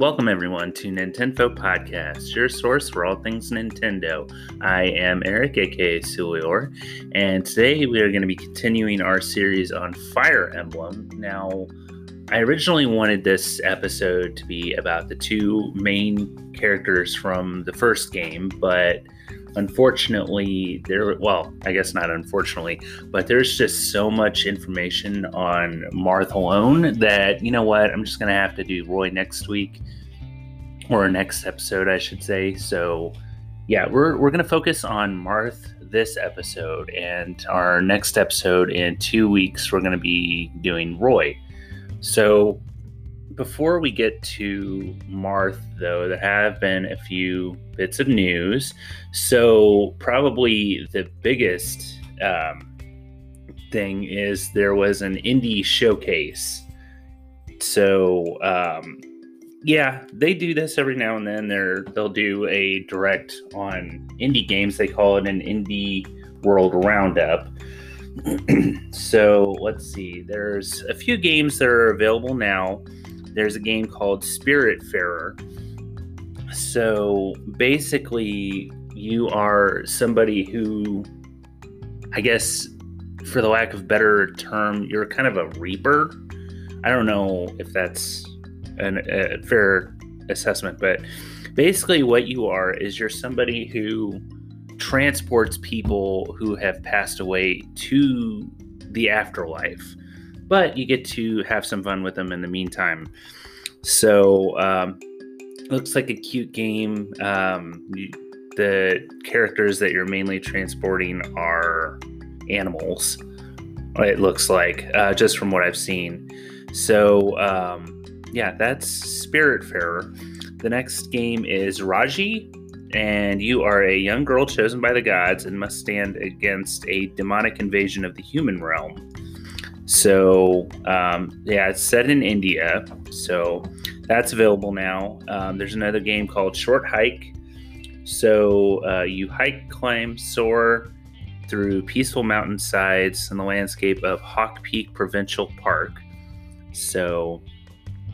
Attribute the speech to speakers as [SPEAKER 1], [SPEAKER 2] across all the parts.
[SPEAKER 1] Welcome, everyone, to Nintenfo Podcast, your source for all things Nintendo. I am Eric, aka Sulior, and today we are going to be continuing our series on Fire Emblem. Now, I originally wanted this episode to be about the two main characters from the first game, but unfortunately there well i guess not unfortunately but there's just so much information on marth alone that you know what i'm just gonna have to do roy next week or next episode i should say. So yeah we're, we're gonna focus on marth this episode and our next episode in two weeks we're gonna be doing roy. So before we get to Marth, though, there have been a few bits of news. So, probably the biggest um, thing is there was an indie showcase. So, um, yeah, they do this every now and then. They're they'll do a direct on indie games. They call it an indie world roundup. so let's see. There's a few games that are available now there's a game called Spiritfarer. So basically, you are somebody who, I guess, for the lack of better term, you're kind of a reaper. I don't know if that's an, a fair assessment, but basically, what you are is you're somebody who transports people who have passed away to the afterlife but you get to have some fun with them in the meantime. So, um, looks like a cute game. Um, you, the characters that you're mainly transporting are animals. It looks like, uh, just from what I've seen. So, um, yeah, that's Spiritfarer. The next game is Raji, and you are a young girl chosen by the gods and must stand against a demonic invasion of the human realm. So um, yeah, it's set in India, so that's available now. Um, there's another game called Short Hike. So uh, you hike, climb, soar through peaceful mountainsides in the landscape of Hawk Peak Provincial Park. So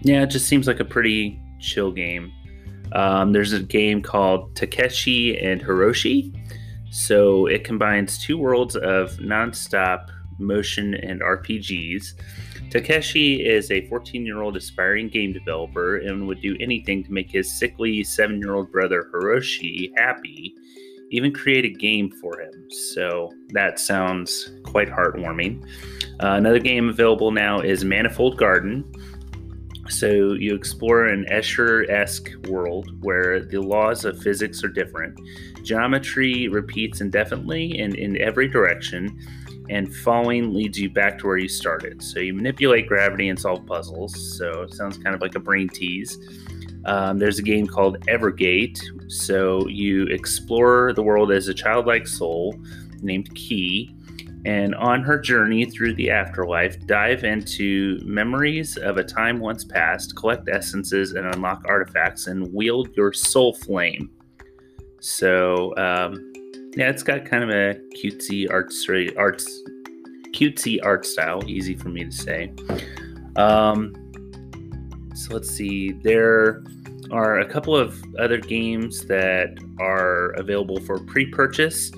[SPEAKER 1] yeah, it just seems like a pretty chill game. Um, there's a game called Takeshi and Hiroshi. So it combines two worlds of nonstop motion, and RPGs. Takeshi is a 14 year old aspiring game developer and would do anything to make his sickly 7 year old brother Hiroshi happy, even create a game for him. So that sounds quite heartwarming. Uh, another game available now is Manifold Garden. So you explore an Escher esque world where the laws of physics are different. Geometry repeats indefinitely and in every direction and falling leads you back to where you started. So you manipulate gravity and solve puzzles. So it sounds kind of like a brain tease. Um, there's a game called Evergate. So you explore the world as a childlike soul named Key. And on her journey through the afterlife, dive into memories of a time once past, collect essences, and unlock artifacts, and wield your soul flame. So, um, yeah, it's got kind of a cutesy arts arts cutesy art style. Easy for me to say. Um, so let's see. There are a couple of other games that are available for pre-purchase.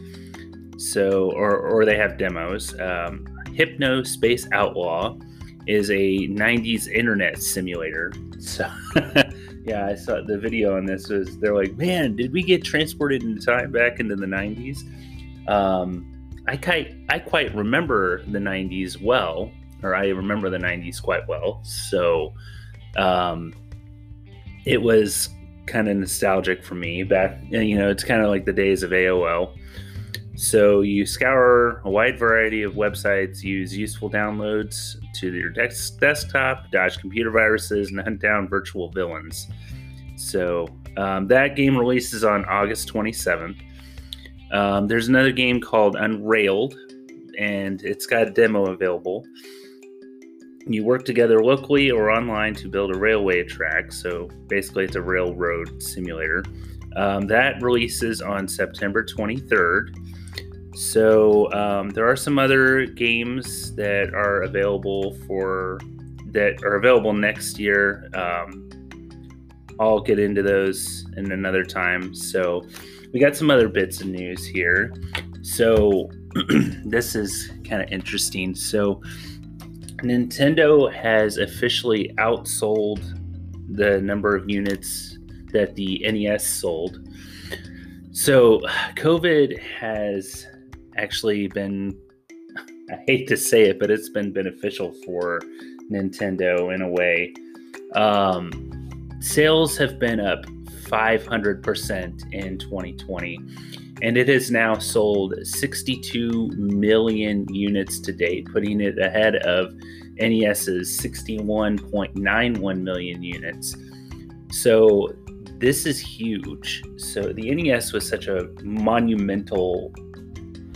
[SPEAKER 1] So, or or they have demos. Um, Hypnospace Outlaw is a 90s internet simulator. So. yeah, I saw the video on this. Was they're like, man, did we get transported in time back into the '90s? Um, I quite I quite remember the '90s well, or I remember the '90s quite well. So, um, it was kind of nostalgic for me back. You know, it's kind of like the days of AOL. So you scour a wide variety of websites, use useful downloads to your desktop, dodge computer viruses, and hunt down virtual villains. So um, that game releases on August 27th. Um, there's another game called Unrailed, and it's got a demo available. You work together locally or online to build a railway track. So basically, it's a railroad simulator. Um, that releases on September 23rd. So um, there are some other games that are available for that are available next year. Um, I'll get into those in another time. So, we got some other bits of news here. So, this is kind of interesting. So, Nintendo has officially outsold the number of units that the NES sold. So, COVID has actually been, I hate to say it, but it's been beneficial for Nintendo in a way. Um, sales have been up 500% in 2020 and it has now sold 62 million units to date, putting it ahead of NES's 61.91 million units. So this is huge. So the NES was such a monumental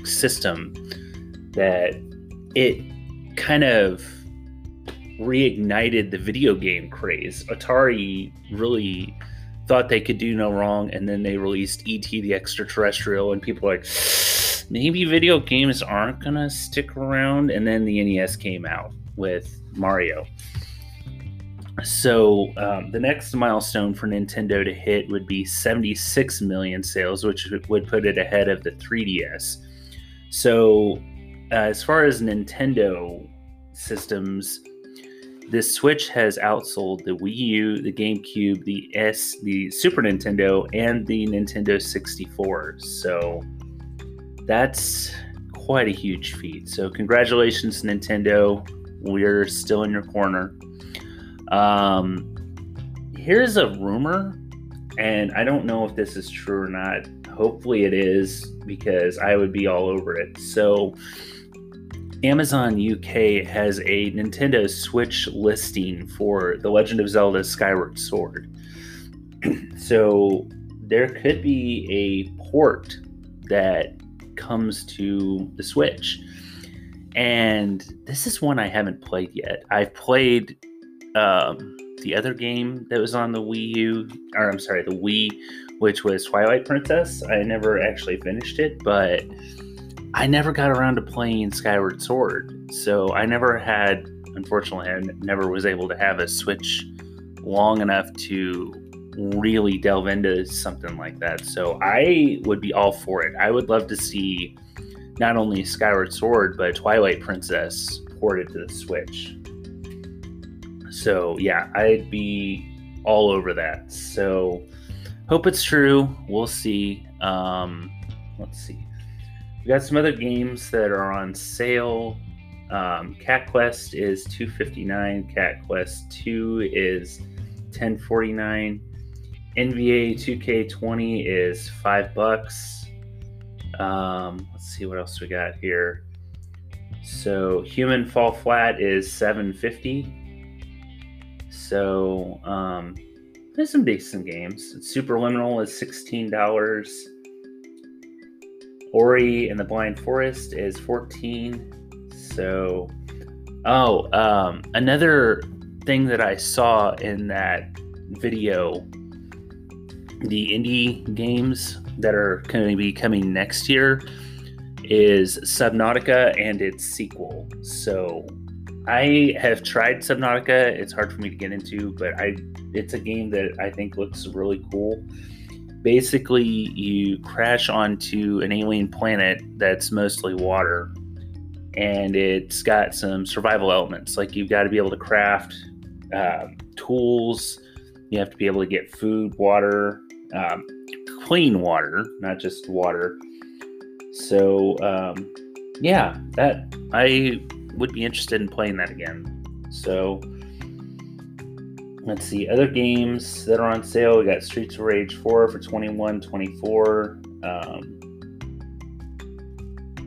[SPEAKER 1] system that it kind of reignited the video game craze. Atari really thought they could do no wrong, and then they released ET the Extraterrestrial, and people were like, maybe video games aren't gonna stick around. And then the NES came out with Mario. So um, the next milestone for Nintendo to hit would be 76 million sales, which would put it ahead of the 3DS. So uh, as far as Nintendo systems, the Switch has outsold the Wii U, the GameCube, the S, the Super Nintendo, and the Nintendo 64. So that's quite a huge feat. So congratulations, Nintendo. We're still in your corner. Um, here's a rumor, and I don't know if this is true or not. Hopefully, it is because I would be all over it. So Amazon UK has a Nintendo Switch listing for The Legend of Zelda Skyward Sword. so there could be a port that comes to the Switch. And this is one I haven't played yet. I've played um, the other game that was on the Wii U, or I'm sorry, the Wii, which was Twilight Princess. I never actually finished it, but I never got around to playing Skyward Sword, so I never had, unfortunately, I never was able to have a Switch long enough to really delve into something like that. So I would be all for it. I would love to see not only Skyward Sword, but Twilight Princess ported to the Switch. So yeah, I'd be all over that. So hope it's true. We'll see. Um, let's see. We got some other games that are on sale. Um, Cat Quest is 259. Cat Quest 2 is 1049. NBA 2K20 is five bucks. Um, let's see what else we got here. So Human Fall Flat is 750. So um, there's some decent games. Superliminal is sixteen dollars. Ori and the Blind Forest is 14. So, oh, um, another thing that I saw in that video the indie games that are going to be coming next year is Subnautica and its sequel. So, I have tried Subnautica. It's hard for me to get into, but I it's a game that I think looks really cool. Basically you crash onto an alien planet that's mostly water and it's got some survival elements. Like you've got to be able to craft um, tools. You have to be able to get food water um, clean water not just water. So um, yeah that i would be interested in playing that again so Let's see other games that are on sale. We got Streets of Rage 4 for 21, 24. Um,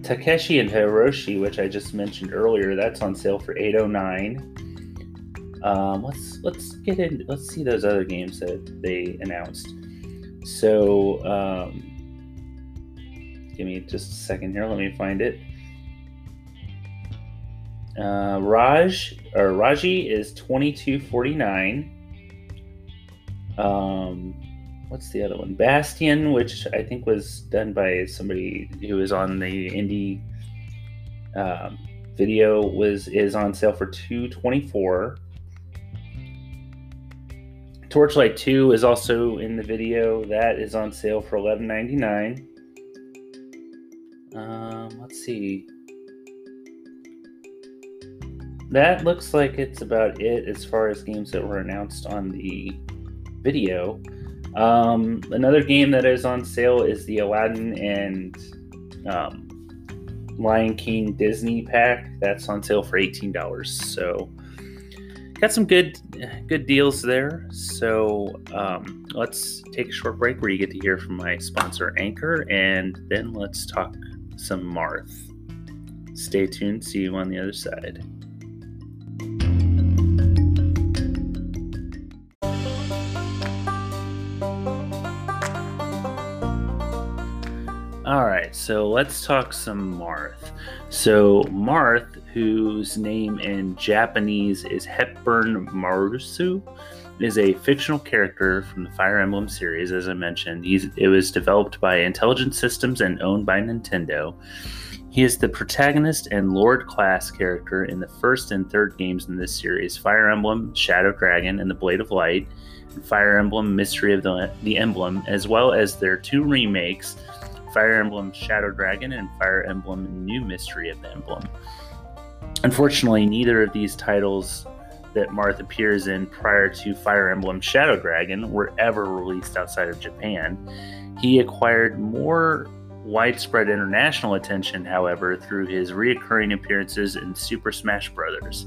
[SPEAKER 1] Takeshi and Hiroshi, which I just mentioned earlier, that's on sale for 809. Um, let's let's get in. Let's see those other games that they announced. So, um, give me just a second here. Let me find it. Uh, Raj or Raji is twenty two forty nine. Um, what's the other one? Bastion, which I think was done by somebody who was on the indie um, video, was is on sale for two twenty four. Torchlight 2 is also in the video. That is on sale for $11.99. Um, let's see. That looks like it's about it as far as games that were announced on the video. Um, another game that is on sale is the Aladdin and um, Lion King Disney pack. That's on sale for $18. So got some good good deals there. So um, let's take a short break where you get to hear from my sponsor Anchor, and then let's talk some Marth. Stay tuned. See you on the other side. So let's talk some Marth. So, Marth, whose name in Japanese is Hepburn Marusu, is a fictional character from the Fire Emblem series, as I mentioned. He's, it was developed by Intelligent Systems and owned by Nintendo. He is the protagonist and Lord class character in the first and third games in this series Fire Emblem, Shadow Dragon, and the Blade of Light, Fire Emblem, Mystery of the, the Emblem, as well as their two remakes Fire Emblem Shadow Dragon and Fire Emblem New Mystery of the Emblem. Unfortunately, neither of these titles that Marth appears in prior to Fire Emblem Shadow Dragon were ever released outside of Japan. He acquired more widespread international attention, however, through his reoccurring appearances in Super Smash Bros.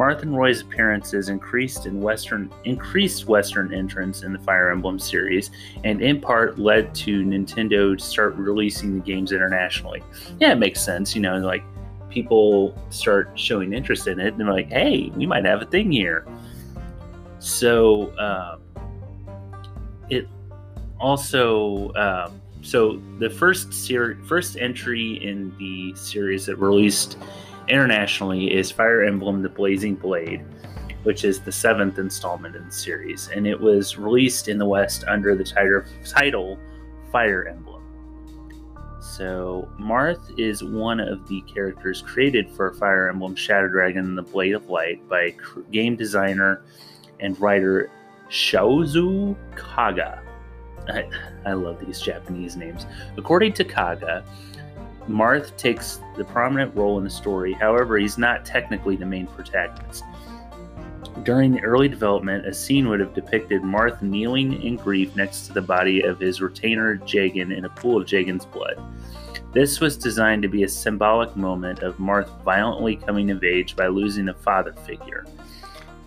[SPEAKER 1] Marth and Roy's appearances increased in Western increased Western entrance in the Fire Emblem series, and in part led to Nintendo to start releasing the games internationally. Yeah, it makes sense, you know, like people start showing interest in it, and they're like, "Hey, we might have a thing here." So um, it also um, so the first ser- first entry in the series that released internationally is Fire Emblem The Blazing Blade, which is the seventh installment in the series, and it was released in the West under the title Fire Emblem. So, Marth is one of the characters created for Fire Emblem Shadow Dragon and the Blade of Light by game designer and writer Shozo Kaga. I, I love these Japanese names. According to Kaga, Marth takes the prominent role in the story, however, he's not technically the main protagonist. During the early development, a scene would have depicted Marth kneeling in grief next to the body of his retainer Jagen in a pool of Jagen's blood. This was designed to be a symbolic moment of Marth violently coming of age by losing a father figure.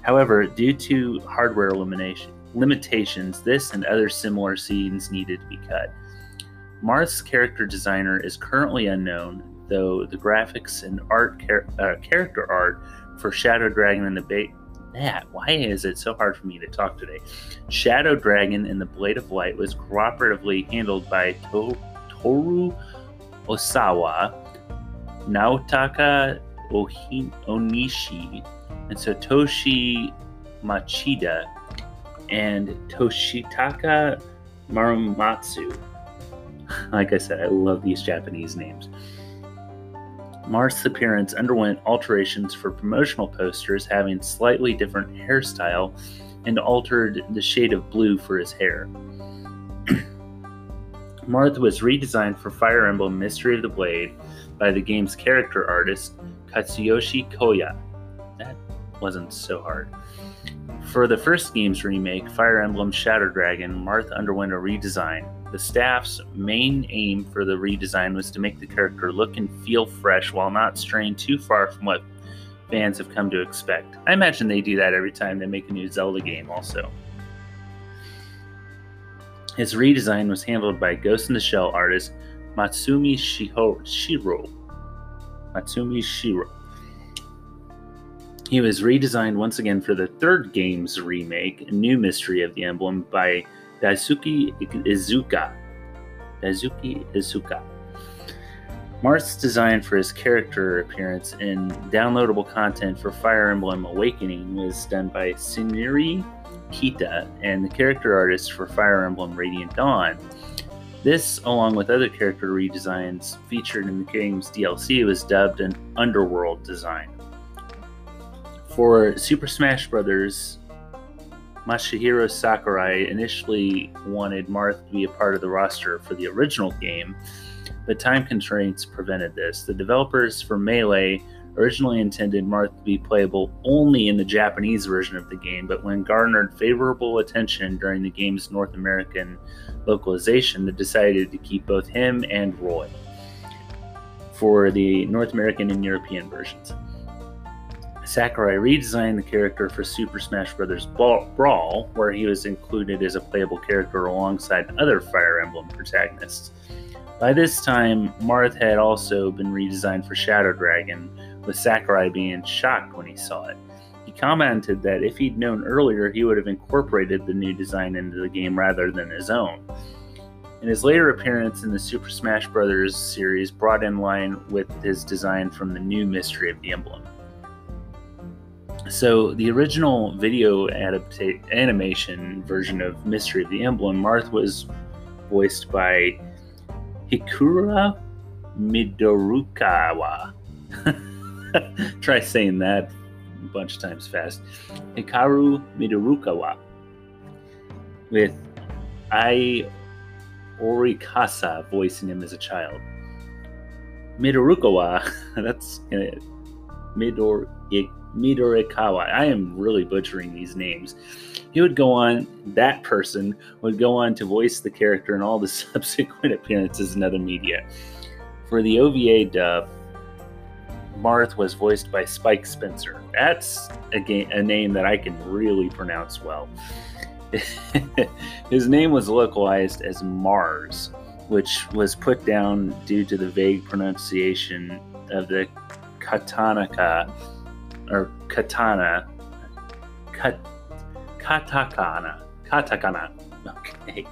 [SPEAKER 1] However, due to hardware limitations, this and other similar scenes needed to be cut. Marth's character designer is currently unknown, though the graphics and art char- uh, character art for Shadow Dragon and the Ba- that why is it so hard for me to talk today? Shadow Dragon and the Blade of Light was cooperatively handled by to- Toru Osawa, Naotaka Onishi, and Satoshi Machida, and Toshitaka Marumatsu. Like I said, I love these Japanese names. Marth's appearance underwent alterations for promotional posters, having slightly different hairstyle and altered the shade of blue for his hair. Marth was redesigned for Fire Emblem Mystery of the Blade by the game's character artist Katsuyoshi Koya. That wasn't so hard. For the first game's remake, Fire Emblem Shadow Dragon, Marth underwent a redesign. The staff's main aim for the redesign was to make the character look and feel fresh while not straying too far from what fans have come to expect. I imagine they do that every time they make a new Zelda game, also. His redesign was handled by Ghost in the Shell artist Matsumi Shiro. Matsumi Shiro. He was redesigned once again for the third game's remake, New Mystery of the Emblem, by Daisuke Izuka. Daisuke Izuka. Marth's design for his character appearance and downloadable content for Fire Emblem Awakening was done by Tsuneri Kita and the character artist for Fire Emblem Radiant Dawn. This, along with other character redesigns featured in the game's DLC, was dubbed an Underworld design. For Super Smash Bros. Masahiro Sakurai initially wanted Marth to be a part of the roster for the original game, but time constraints prevented this. The developers for Melee originally intended Marth to be playable only in the Japanese version of the game, but when garnered favorable attention during the game's North American localization, they decided to keep both him and Roy for the North American and European versions. Sakurai redesigned the character for Super Smash Bros. Brawl, where he was included as a playable character alongside other Fire Emblem protagonists. By this time, Marth had also been redesigned for Shadow Dragon, with Sakurai being shocked when he saw it. He commented that if he'd known earlier, he would have incorporated the new design into the game rather than his own. In his later appearance in the Super Smash Bros. series, brought in line with his design from the new Mystery of the Emblem. So, the original video adapta- animation version of Mystery of the Emblem, Marth was voiced by Hikura Midorukawa. Try saying that a bunch of times fast. Hikaru Midorukawa with Ai Orikasa voicing him as a child. Midorukawa, that's uh, Midor, Midorikawa. I am really butchering these names. He would go on, that person would go on to voice the character in all the subsequent appearances in other media. For the OVA dub, Marth was voiced by Spike Spencer. That's a, a name that I can really pronounce well. His name was localized as Mars, which was put down due to the vague pronunciation of the katanaka or katana kat, katakana katakana okay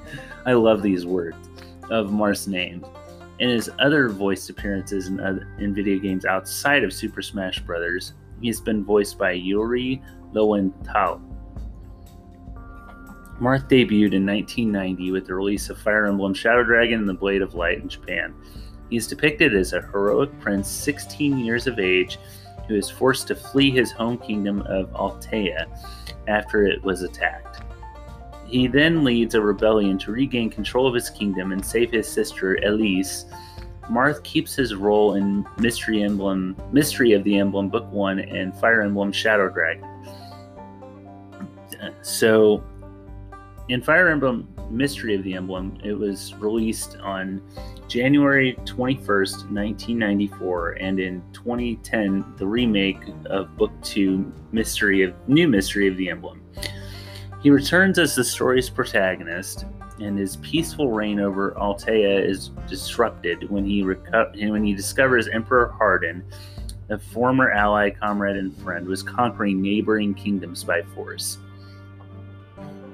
[SPEAKER 1] i love these words of Marth's names in his other voice appearances in, other, in video games outside of Super Smash Bros., he's been voiced by Yuri Lowenthal. Marth debuted in 1990 with the release of Fire Emblem Shadow Dragon and the Blade of Light in Japan. He is depicted as a heroic prince 16 years of age is forced to flee his home kingdom of Altea after it was attacked. He then leads a rebellion to regain control of his kingdom and save his sister Elise. Marth keeps his role in Mystery Emblem, Mystery of the Emblem Book 1 and Fire Emblem Shadow Dragon. So, in Fire Emblem Mystery of the Emblem, it was released on January 21st, 1994, and in 2010, the remake of Book 2 Mystery of New Mystery of the Emblem. He returns as the story's protagonist, and his peaceful reign over Altea is disrupted when he reco- when he discovers Emperor Hardin, a former ally, comrade, and friend, was conquering neighboring kingdoms by force.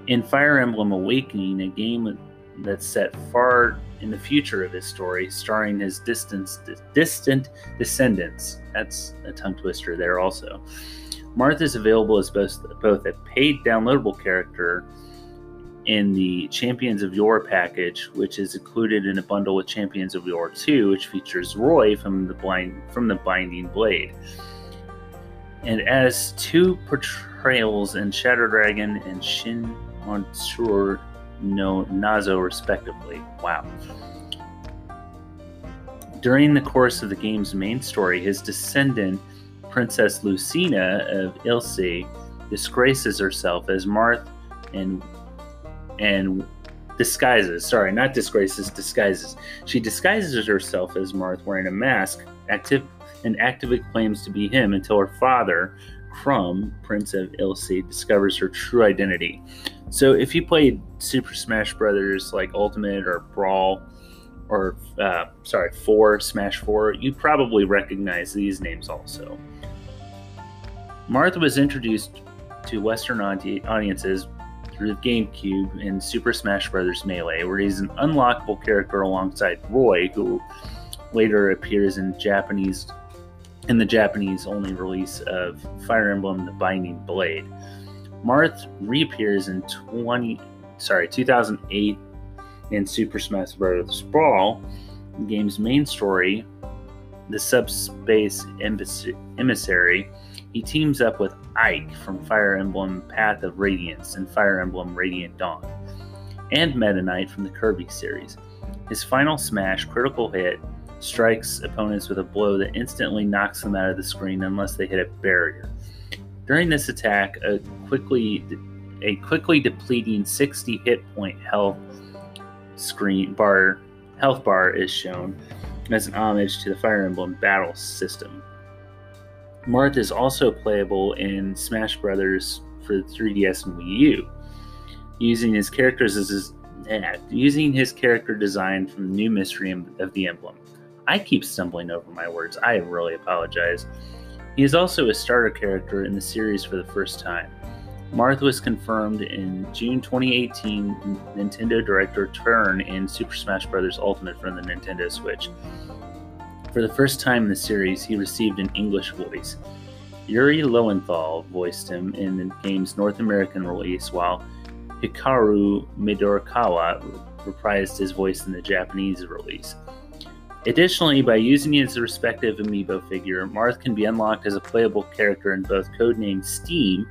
[SPEAKER 1] In Fire Emblem Awakening, a game that's set far in the future of his story, starring his distant, distant descendants. That's a tongue twister there, also. Marth is available as both, both a paid downloadable character in the Champions of Yore package, which is included in a bundle with Champions of Yore 2, which features Roy from the blind from the Binding Blade. And as two portrayals in Shadow Dragon and Shin Monshō no Nazo, respectively. Wow. During the course of the game's main story, his descendant Princess Lucina of Ylisse disgraces herself as Marth and and disguises, sorry, not disgraces, disguises. She disguises herself as Marth wearing a mask active and actively claims to be him until her father, Chrom, Prince of Ylisse, discovers her true identity. So if you played Super Smash Brothers like Ultimate or Brawl, or uh, sorry, Four Smash Four, you probably recognize these names also. Martha was introduced to Western audiences through the GameCube in Super Smash Bros. Melee, where he's an unlockable character alongside Roy, who later appears in Japanese in the Japanese only release of Fire Emblem: The Binding Blade. Marth reappears in 20 sorry 2008 in Super Smash Bros. Brawl, the game's main story, the subspace emissary he teams up with Ike from Fire Emblem Path of Radiance and Fire Emblem Radiant Dawn, and Meta Knight from the Kirby series. His final smash, Critical Hit, strikes opponents with a blow that instantly knocks them out of the screen unless they hit a barrier. During this attack, a quickly a quickly depleting 60 hit point health screen bar health bar is shown as an homage to the Fire Emblem battle system. Marth is also playable in Smash Brothers for 3DS and Wii U, using his characters as his, eh, using his character design from the new Mystery of the Emblem. I keep stumbling over my words. I really apologize. He is also a starter character in the series for the first time. Marth was confirmed in June 2018 Nintendo Director Turn in Super Smash Bros. Ultimate for the Nintendo Switch. For the first time in the series, he received an English voice. Yuri Lowenthal voiced him in the game's North American release, while Hikaru Midorikawa reprised his voice in the Japanese release. Additionally, by using his respective amiibo figure, Marth can be unlocked as a playable character in both codenamed Steam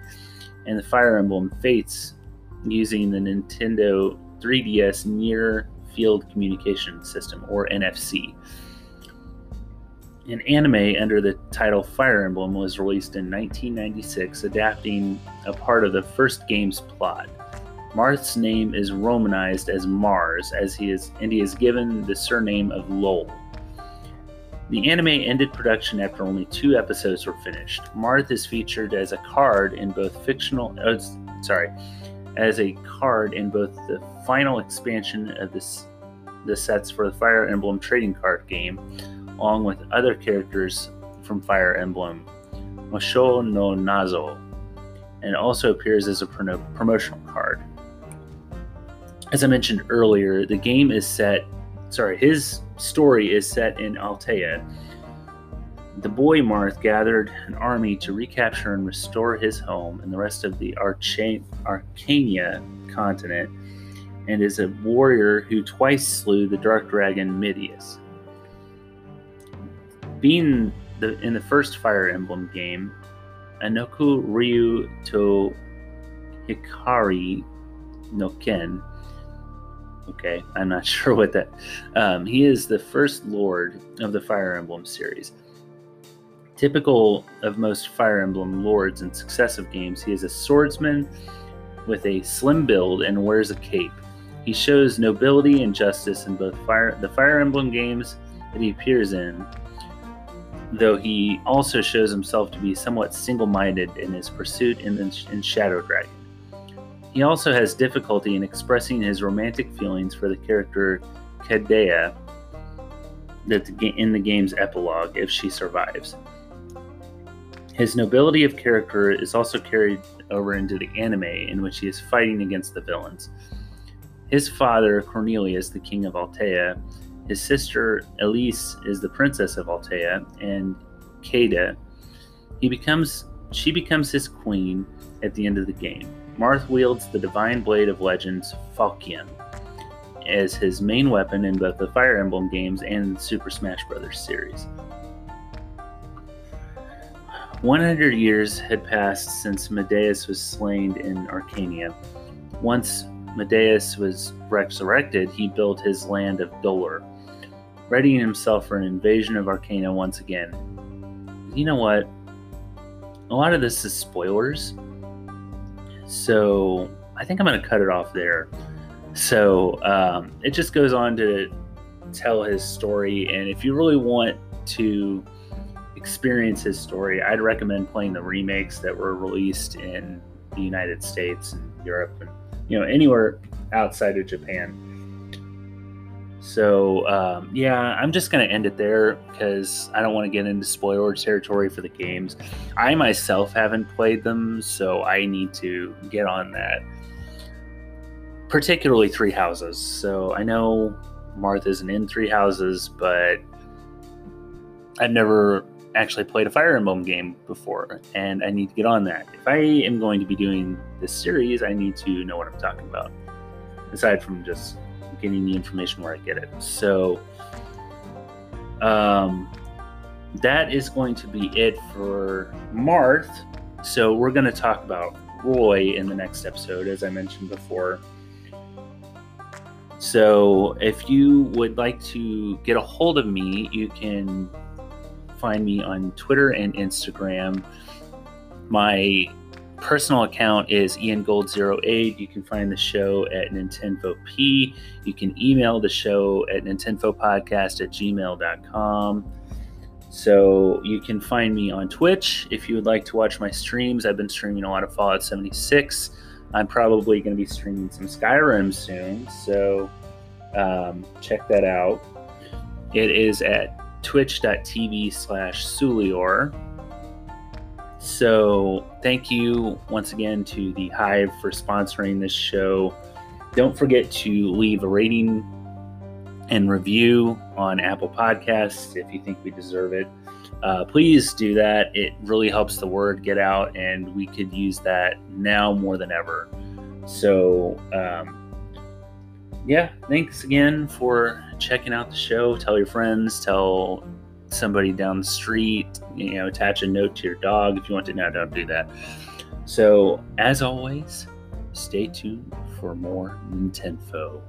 [SPEAKER 1] and the Fire Emblem Fates using the Nintendo 3DS Near Field Communication System, or NFC. An anime under the title Fire Emblem was released in 1996, adapting a part of the first game's plot. Marth's name is romanized as Mars, as he is, and he is given the surname of Lowell. The anime ended production after only two episodes were finished. Marth is featured as a card in both fictional, oh, sorry, as a card in both the final expansion of this, the sets for the Fire Emblem trading card game, along with other characters from Fire Emblem, Musou no Nazo, and also appears as a promotional card. As I mentioned earlier, the game is set, sorry, his story is set in Altea. The boy Marth gathered an army to recapture and restore his home and the rest of the Archanea continent, and is a warrior who twice slew the dark dragon Medeus. Being the, in the first Fire Emblem game, Anoku Ryu to Hikari no Ken. Okay, I'm not sure what that. Um, he is the first Lord of the Fire Emblem series. Typical of most Fire Emblem lords in successive games, he is a swordsman with a slim build and wears a cape. He shows nobility and justice in both fire, the Fire Emblem games that he appears in, though he also shows himself to be somewhat single minded in his pursuit in, in Shadow Dragon. He also has difficulty in expressing his romantic feelings for the character Caeda in the game's epilogue if she survives. His nobility of character is also carried over into the anime, in which he is fighting against the villains. His father, Cornelius, the king of Altea, his sister Elise is the princess of Altea, and Caeda. He becomes she becomes his queen at the end of the game. Marth wields the divine blade of legends, Falchion, as his main weapon in both the Fire Emblem games and Super Smash Bros. series. 100 years had passed since Medeus was slain in Archanea. Once Medeus was resurrected, he built his land of Dolhr, readying himself for an invasion of Arcana once again. You know what? A lot of this is spoilers. So I think I'm going to cut it off there. So um, it just goes on to tell his story. And if you really want to experience his story, I'd recommend playing the remakes that were released in the United States and Europe and you know anywhere outside of Japan. So um, yeah, I'm just gonna end it there because I don't want to get into spoiler territory for the games. I myself haven't played them, so I need to get on that. Particularly Three Houses. So I know Martha's in Three Houses, but I've never actually played a Fire Emblem game before, and I need to get on that. If I am going to be doing this series, I need to know what I'm talking about. Aside from just getting the information where I get it. So, um, that is going to be it for Marth. So we're going to talk about Roy in the next episode, as I mentioned before. So if you would like to get a hold of me, you can find me on Twitter and Instagram. My personal account is iangold08. You can find the show at P. You can email the show at nintenfopodcast at gmail.com. So you can find me on Twitch if you would like to watch my streams. I've been streaming a lot of Fallout 76. I'm probably going to be streaming some Skyrim soon, so um, check that out. It is at twitch.tv slash Sulior. So thank you once again to the Hive for sponsoring this show. Don't forget to leave a rating and review on Apple Podcasts if you think we deserve it. Uh, please do that. It really helps the word get out, and we could use that now more than ever. So, um, yeah, thanks again for checking out the show. Tell your friends, tell somebody down the street, you know, attach a note to your dog if you want to. Now, don't do that. So, as always, stay tuned for more Nintendo.